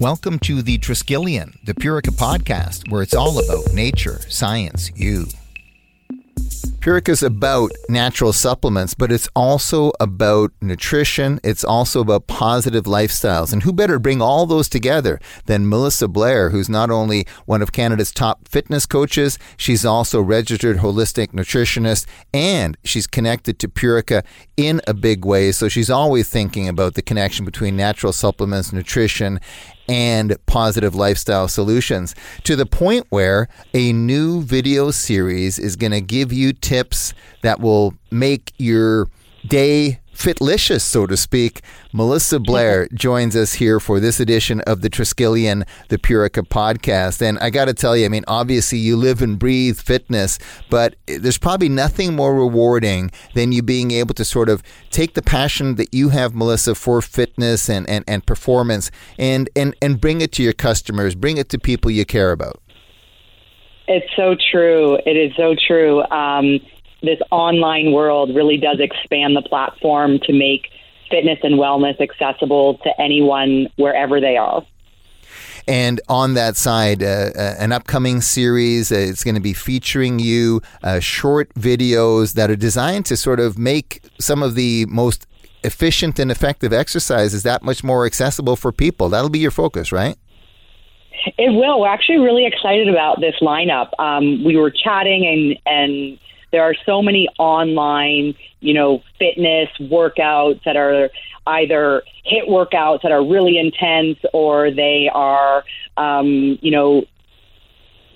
Welcome to the Triskelion, the Purica podcast, where it's all about nature, science, you. Purica is about natural supplements, but it's also about nutrition. It's also about positive lifestyles. And who better bring all those together than Melissa Blair, who's not only one of Canada's top fitness coaches, she's also registered holistic nutritionist, and she's connected to Purica in a big way. So she's always thinking about the connection between natural supplements, nutrition, and positive lifestyle solutions to the point where a new video series is going to give you tips that will make your day fitlicious, so to speak. Melissa Blair joins us here for this edition of the Triskelion, the Purica podcast. And I got to tell you, I mean, obviously you live and breathe fitness, but there's probably nothing more rewarding than you being able to sort of take the passion that you have, Melissa, for fitness and, and, and performance and, and, and bring it to your customers, bring it to people you care about. It's so true. It is so true. Um, this online world really does expand the platform to make fitness and wellness accessible to anyone wherever they are. And on that side, uh, uh, an upcoming series, uh, it's going to be featuring you uh, short videos that are designed to sort of make some of the most efficient and effective exercises that much more accessible for people. That'll be your focus, right? It will. We're actually really excited about this lineup. Um, we were chatting and and there are so many online, you know, fitness workouts that are either HIIT workouts that are really intense or they are, um, you know,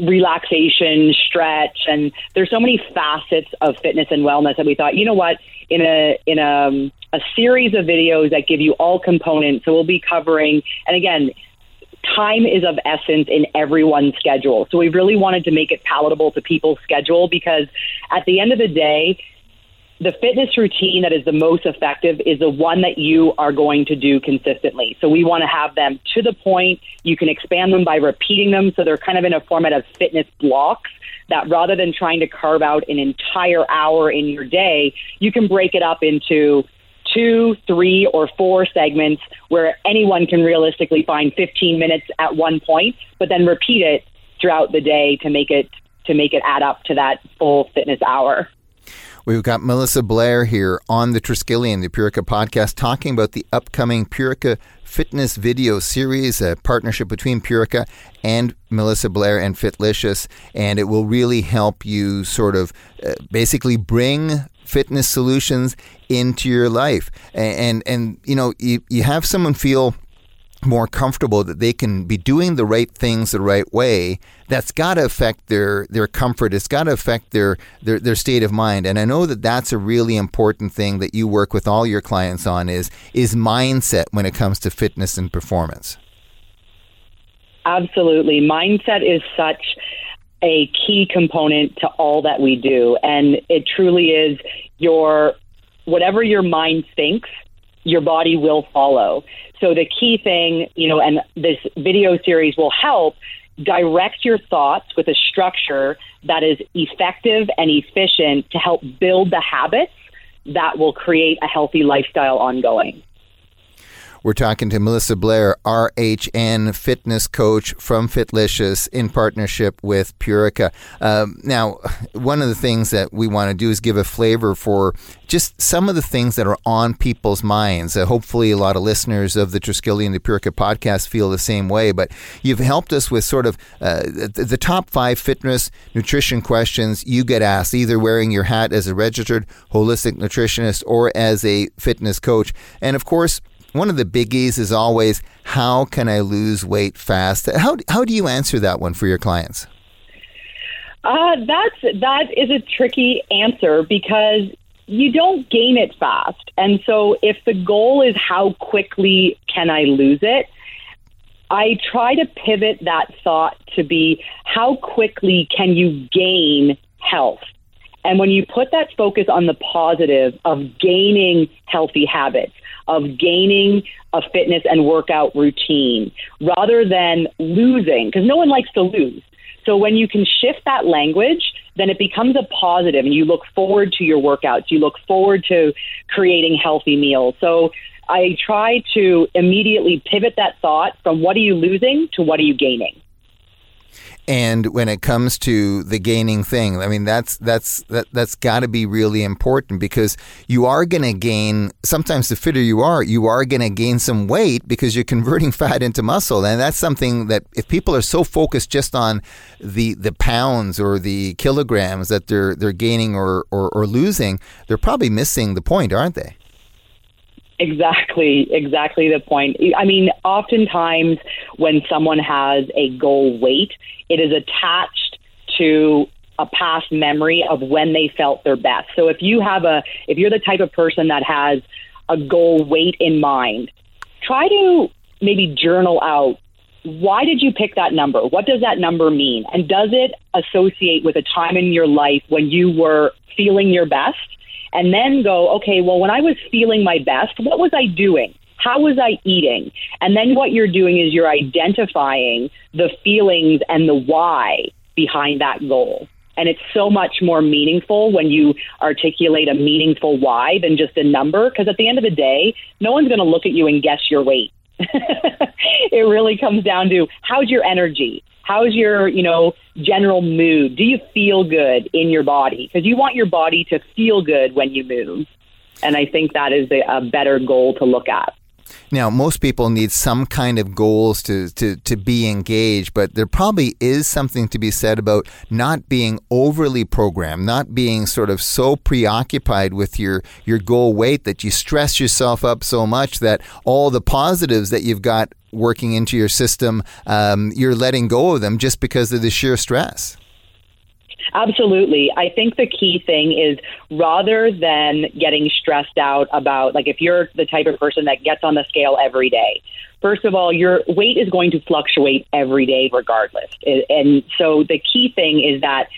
relaxation, stretch, and there's so many facets of fitness and wellness that we thought, you know what, in a in a a series of videos that give you all components. So we'll be covering, and again, time is of essence in everyone's schedule. So we really wanted to make it palatable to people's schedule because at the end of the day, the fitness routine that is the most effective is the one that you are going to do consistently. So we want to have them to the point. You can expand them by repeating them. So they're kind of in a format of fitness blocks that rather than trying to carve out an entire hour in your day, you can break it up into two, three, or four segments where anyone can realistically find 15 minutes at one point, but then repeat it throughout the day to make it to make it add up to that full fitness hour. We've got Melissa Blair here on the Triskelion, the Purica podcast, talking about the upcoming Purica fitness video series, a partnership between Purica and Melissa Blair and Fitlicious, and it will really help you sort of uh, basically bring fitness solutions into your life. And, and, and you know, you, you have someone feel more comfortable that they can be doing the right things the right way that's got to affect their their comfort. It's got to affect their, their their state of mind. And i know that that's a really important thing that you work with all your clients on is is mindset when it comes to fitness and performance. Absolutely. Mindset is such a key component to all that we do. And it truly is your, whatever your mind thinks, your body will follow. So the key thing, you know, and this video series will help direct your thoughts with a structure that is effective and efficient to help build the habits that will create a healthy lifestyle ongoing. We're talking to Melissa Blair, RHN fitness coach from Fitlicious in partnership with Purica. Um, now, one of the things that we want to do is give a flavor for just some of the things that are on people's minds. Uh, hopefully, a lot of listeners of the Triskelion and the Purica podcast feel the same way, but you've helped us with sort of uh, the, the top five fitness nutrition questions you get asked, either wearing your hat as a registered holistic nutritionist or as a fitness coach. And of course, one of the biggies is always how can I lose weight fast? How how do you answer that one for your clients? Uh, that's that is a tricky answer because you don't gain it fast, and so if the goal is how quickly can I lose it, I try to pivot that thought to be how quickly can you gain health. And when you put that focus on the positive of gaining healthy habits, of gaining a fitness and workout routine rather than losing, because no one likes to lose. So when you can shift that language, then it becomes a positive and you look forward to your workouts. You look forward to creating healthy meals. So I try to immediately pivot that thought from what are you losing to what are you gaining. And when it comes to the gaining thing, I mean that's that's that that's got to be really important because you are going to gain. Sometimes the fitter you are, you are going to gain some weight because you're converting fat into muscle, and that's something that if people are so focused just on the the pounds or the kilograms that they're they're gaining or, or, or losing, they're probably missing the point, aren't they? Exactly, exactly the point. I mean, oftentimes when someone has a goal weight, it is attached to a past memory of when they felt their best. So if you have a, if you're the type of person that has a goal weight in mind, try to maybe journal out why did you pick that number? What does that number mean? And does it associate with a time in your life when you were feeling your best? And then go, okay, well, when I was feeling my best, what was I doing? How was I eating? And then what you're doing is you're identifying the feelings and the why behind that goal. And it's so much more meaningful when you articulate a meaningful why than just a number. Because at the end of the day, no one's going to look at you and guess your weight. it really comes down to how's your energy? How's your, you know, general mood? Do you feel good in your body? Because you want your body to feel good when you move. And I think that is a better goal to look at. Now, most people need some kind of goals to, to, to be engaged, but there probably is something to be said about not being overly programmed, not being sort of so preoccupied with your, your goal weight that you stress yourself up so much that all the positives that you've got working into your system, um, you're letting go of them just because of the sheer stress. Absolutely. I think the key thing is rather than getting stressed out about, like, if you're the type of person that gets on the scale every day, first of all, your weight is going to fluctuate every day regardless. And so the key thing is that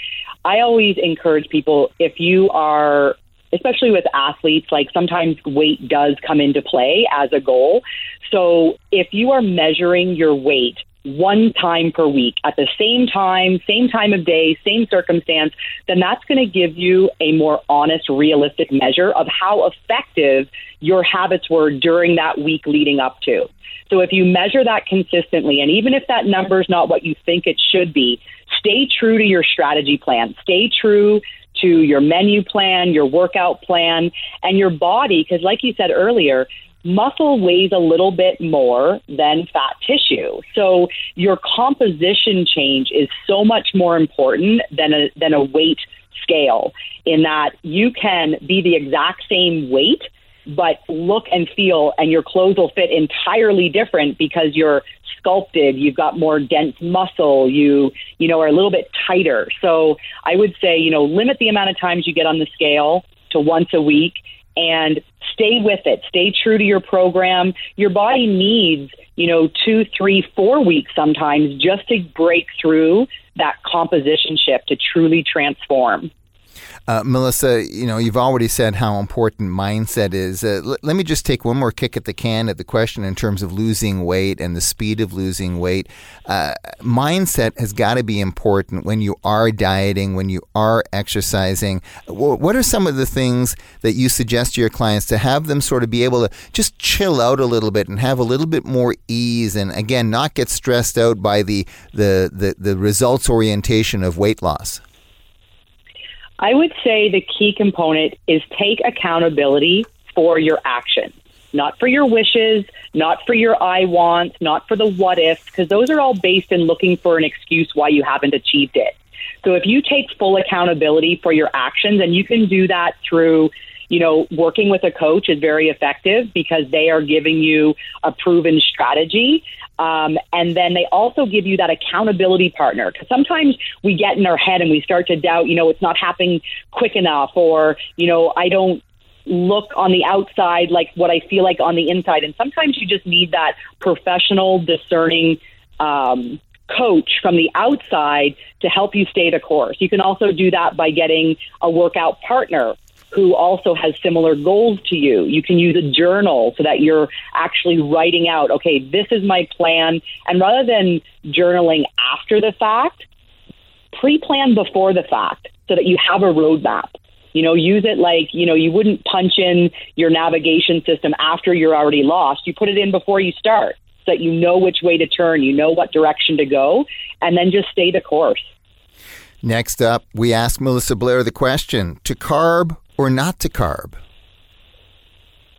I always encourage people if you are especially with athletes, like sometimes weight does come into play as a goal. So if you are measuring your weight one time per week at the same time, same time of day, same circumstance, then that's going to give you a more honest, realistic measure of how effective your habits were during that week leading up to. So if you measure that consistently, and even if that number is not what you think it should be, stay true to your strategy plan. Stay true to your menu plan, your workout plan, and your body, because like you said earlier, muscle weighs a little bit more than fat tissue. So your composition change is so much more important than a, than a weight scale in that you can be the exact same weight but look and feel and your clothes will fit entirely different because you're sculpted you've got more dense muscle you you know are a little bit tighter so i would say you know limit the amount of times you get on the scale to once a week and stay with it. Stay true to your program. Your body needs, you know, two, three, four weeks sometimes just to break through that composition shift to truly transform. Uh, Melissa, you know, you've already said how important mindset is. Uh, l- let me just take one more kick at the can at the question in terms of losing weight and the speed of losing weight. Uh, mindset has got to be important when you are dieting, when you are exercising. W- what are some of the things that you suggest to your clients to have them sort of be able to just chill out a little bit and have a little bit more ease and, again, not get stressed out by the, the, the, the results orientation of weight loss? I would say the key component is take accountability for your actions, not for your wishes, not for your I want, not for the what ifs, because those are all based in looking for an excuse why you haven't achieved it. So if you take full accountability for your actions, and you can do that through you know, working with a coach is very effective because they are giving you a proven strategy. Um, and then they also give you that accountability partner. Because sometimes we get in our head and we start to doubt, you know, it's not happening quick enough, or, you know, I don't look on the outside like what I feel like on the inside. And sometimes you just need that professional, discerning, um, coach from the outside to help you stay the course. You can also do that by getting a workout partner who also has similar goals to you. You can use a journal so that you're actually writing out, okay, this is my plan. And rather than journaling after the fact, pre plan before the fact so that you have a roadmap. You know, use it like, you know, you wouldn't punch in your navigation system after you're already lost. You put it in before you start so that you know which way to turn, you know what direction to go, and then just stay the course. Next up, we ask Melissa Blair the question to carb or not to carb?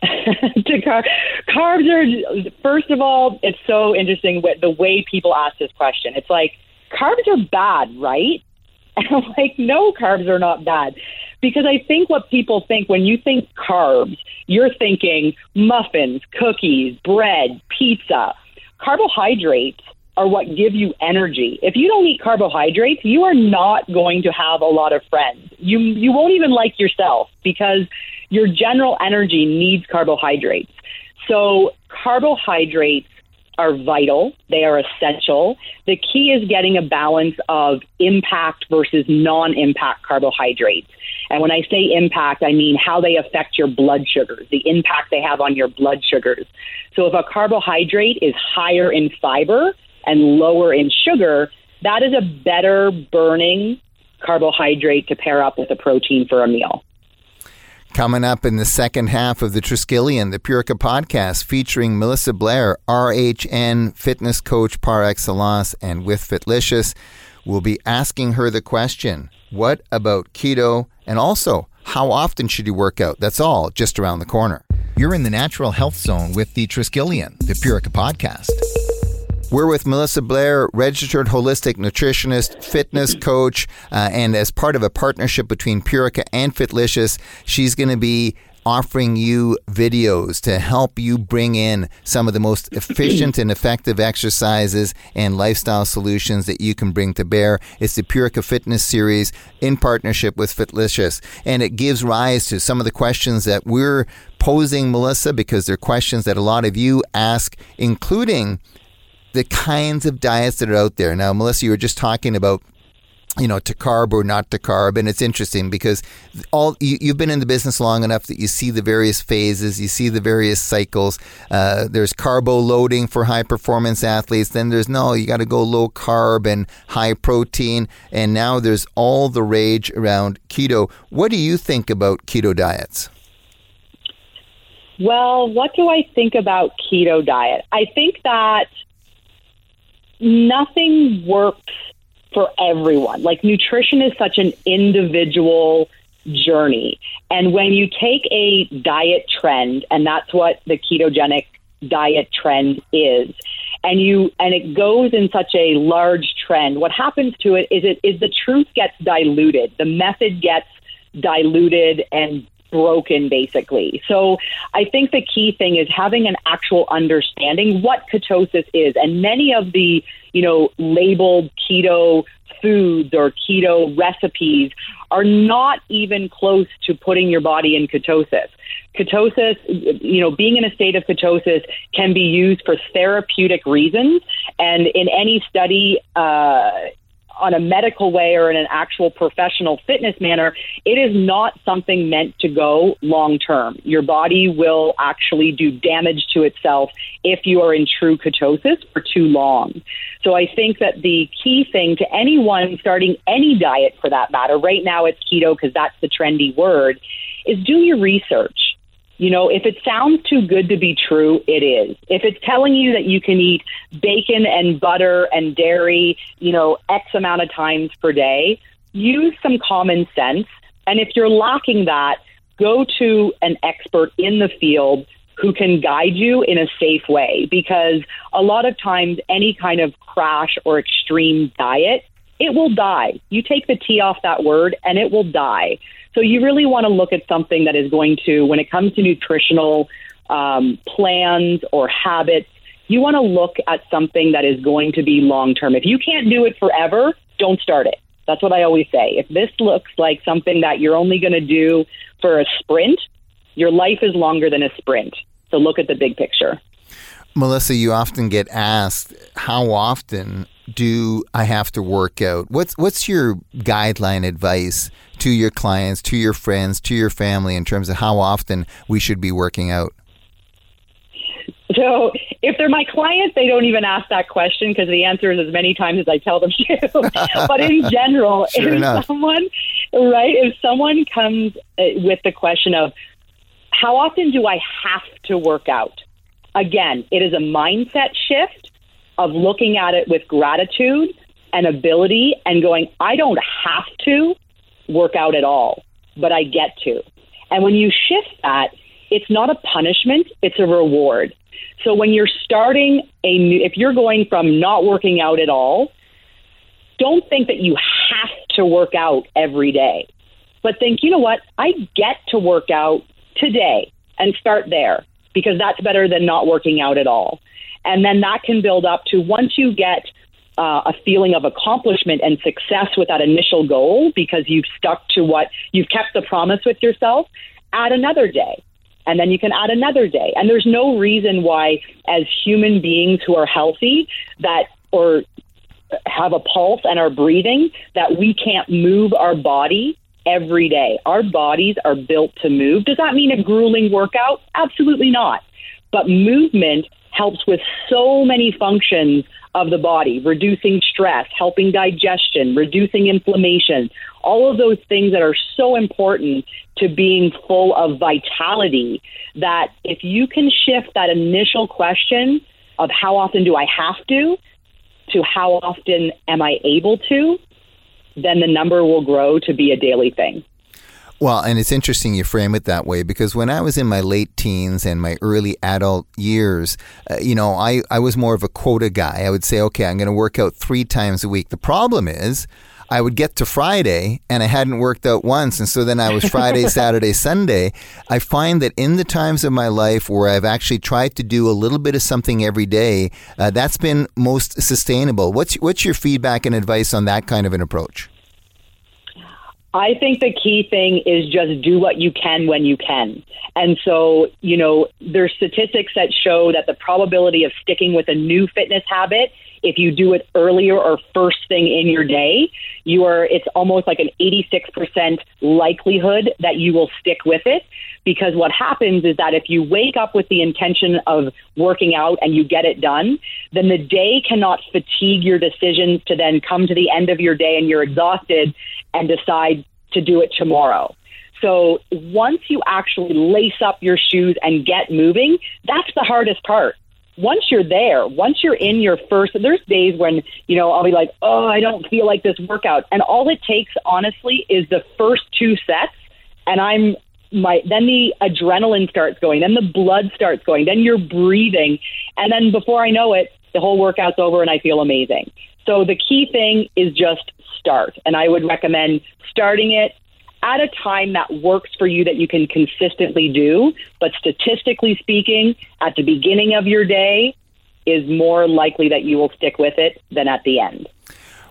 to car- carbs are, first of all, it's so interesting the way people ask this question. It's like, carbs are bad, right? And I'm like, no, carbs are not bad. Because I think what people think when you think carbs, you're thinking muffins, cookies, bread, pizza. Carbohydrates are what give you energy. If you don't eat carbohydrates, you are not going to have a lot of friends. You you won't even like yourself because your general energy needs carbohydrates. So carbohydrates are vital. They are essential. The key is getting a balance of impact versus non-impact carbohydrates. And when I say impact, I mean how they affect your blood sugars, the impact they have on your blood sugars. So if a carbohydrate is higher in fiber, and lower in sugar, that is a better burning carbohydrate to pair up with a protein for a meal. Coming up in the second half of the Triskelion, the Purica podcast, featuring Melissa Blair, RHN fitness coach par excellence, and with Fitlicious, we'll be asking her the question what about keto? And also, how often should you work out? That's all just around the corner. You're in the natural health zone with the Triskelion, the Purica podcast. We're with Melissa Blair, registered holistic nutritionist, fitness coach, uh, and as part of a partnership between Purica and Fitlicious, she's going to be offering you videos to help you bring in some of the most efficient and effective exercises and lifestyle solutions that you can bring to bear. It's the Purica Fitness series in partnership with Fitlicious, and it gives rise to some of the questions that we're posing, Melissa, because they're questions that a lot of you ask, including the kinds of diets that are out there. Now, Melissa, you were just talking about you know, to carb or not to carb. And it's interesting because all you, have been in the business long enough that you see the various phases, you see the various cycles. Uh, there's carbo loading for high performance athletes. Then there's no, you got to go low carb and high protein. And now there's all the rage around keto. What do you think about keto diets? Well, what do I think about keto diet? I think that nothing works for everyone. Like nutrition is such an individual journey. And when you take a diet trend, and that's what the ketogenic diet trend is, and you and it goes in such a large trend, what happens to it is it is the truth gets diluted. The method gets diluted and broken basically. So I think the key thing is having an actual understanding what ketosis is. And many of the, you know, labeled keto foods or keto recipes are not even close to putting your body in ketosis. Ketosis, you know, being in a state of ketosis can be used for therapeutic reasons. And in any study, uh, on a medical way or in an actual professional fitness manner, it is not something meant to go long term. Your body will actually do damage to itself if you are in true ketosis for too long. So I think that the key thing to anyone starting any diet for that matter, right now it's keto because that's the trendy word, is do your research. You know, if it sounds too good to be true, it is. If it's telling you that you can eat bacon and butter and dairy, you know, X amount of times per day, use some common sense. And if you're lacking that, go to an expert in the field who can guide you in a safe way because a lot of times any kind of crash or extreme diet, it will die. You take the T off that word and it will die. So you really want to look at something that is going to, when it comes to nutritional um, plans or habits, you want to look at something that is going to be long term. If you can't do it forever, don't start it. That's what I always say. If this looks like something that you're only going to do for a sprint, your life is longer than a sprint. So look at the big picture. Melissa, you often get asked how often do I have to work out? What's what's your guideline advice to your clients, to your friends, to your family in terms of how often we should be working out? So if they're my clients, they don't even ask that question because the answer is as many times as I tell them to. but in general, sure if enough. someone, right, if someone comes uh, with the question of how often do I have to work out? Again, it is a mindset shift of looking at it with gratitude and ability and going, I don't have to work out at all, but I get to. And when you shift that, it's not a punishment, it's a reward. So when you're starting a new, if you're going from not working out at all, don't think that you have to work out every day, but think, you know what? I get to work out today and start there because that's better than not working out at all. And then that can build up to once you get uh, a feeling of accomplishment and success with that initial goal because you've stuck to what you've kept the promise with yourself, add another day. And then you can add another day. And there's no reason why, as human beings who are healthy, that or have a pulse and are breathing, that we can't move our body every day. Our bodies are built to move. Does that mean a grueling workout? Absolutely not. But movement helps with so many functions of the body, reducing stress, helping digestion, reducing inflammation, all of those things that are so important to being full of vitality. That if you can shift that initial question of how often do I have to, to how often am I able to, then the number will grow to be a daily thing. Well, and it's interesting you frame it that way because when I was in my late teens and my early adult years, uh, you know, I, I was more of a quota guy. I would say, okay, I'm going to work out three times a week. The problem is, I would get to Friday and I hadn't worked out once. And so then I was Friday, Saturday, Sunday. I find that in the times of my life where I've actually tried to do a little bit of something every day, uh, that's been most sustainable. What's, what's your feedback and advice on that kind of an approach? I think the key thing is just do what you can when you can. And so, you know, there's statistics that show that the probability of sticking with a new fitness habit, if you do it earlier or first thing in your day, you are it's almost like an 86% likelihood that you will stick with it because what happens is that if you wake up with the intention of working out and you get it done, then the day cannot fatigue your decisions to then come to the end of your day and you're exhausted and decide to do it tomorrow. So once you actually lace up your shoes and get moving, that's the hardest part. Once you're there, once you're in your first, there's days when, you know, I'll be like, oh, I don't feel like this workout. And all it takes, honestly, is the first two sets. And I'm my then the adrenaline starts going, then the blood starts going, then you're breathing, and then before I know it, the whole workout's over and I feel amazing. So the key thing is just start, and I would recommend starting it at a time that works for you that you can consistently do. But statistically speaking, at the beginning of your day is more likely that you will stick with it than at the end.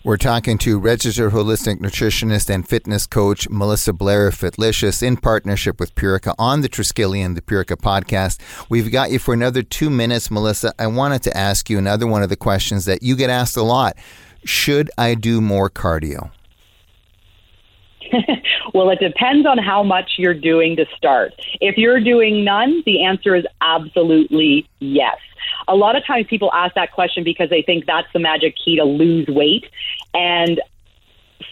We're talking to registered holistic nutritionist and fitness coach Melissa Blair of Fitlicious in partnership with Purica on the Triskelion, the Purica podcast. We've got you for another two minutes, Melissa. I wanted to ask you another one of the questions that you get asked a lot. Should I do more cardio? well, it depends on how much you're doing to start. If you're doing none, the answer is absolutely yes. A lot of times people ask that question because they think that's the magic key to lose weight. And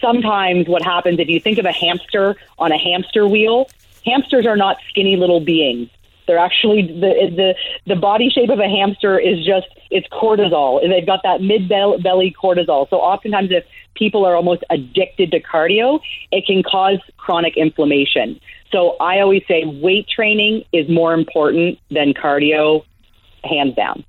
sometimes what happens if you think of a hamster on a hamster wheel, hamsters are not skinny little beings. They're actually the the the body shape of a hamster is just it's cortisol, they've got that mid belly cortisol. So oftentimes, if people are almost addicted to cardio, it can cause chronic inflammation. So I always say weight training is more important than cardio, hands down.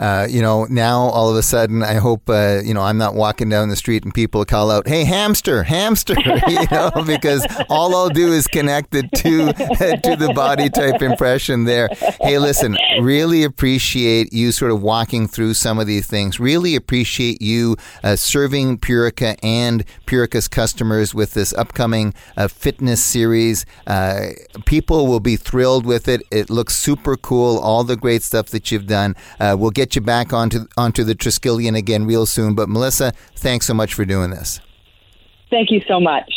Uh, you know, now all of a sudden, I hope, uh, you know, I'm not walking down the street and people call out, hey, hamster, hamster, you know, because all I'll do is connect it to, to the body type impression there. Hey, listen, really appreciate you sort of walking through some of these things. Really appreciate you uh, serving Purica and Purica's customers with this upcoming uh, fitness series. Uh, people will be thrilled with it. It looks super cool. All the great stuff that you've done. We'll get you back onto onto the Triskelion again real soon. But Melissa, thanks so much for doing this. Thank you so much.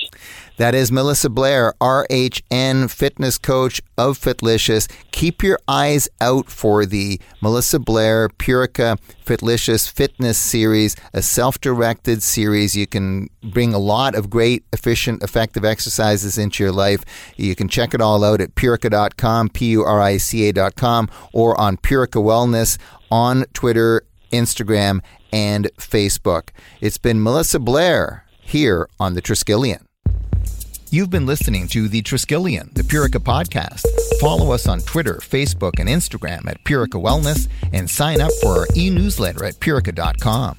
That is Melissa Blair, RHN fitness coach of Fitlicious. Keep your eyes out for the Melissa Blair Purica Fitlicious Fitness Series, a self directed series. You can bring a lot of great, efficient, effective exercises into your life. You can check it all out at purica.com, P U R I C A.com, or on Purica Wellness on Twitter, Instagram, and Facebook. It's been Melissa Blair here on the Triskelion. You've been listening to The Triskelion, the Purica podcast. Follow us on Twitter, Facebook, and Instagram at Purica Wellness and sign up for our e newsletter at purica.com.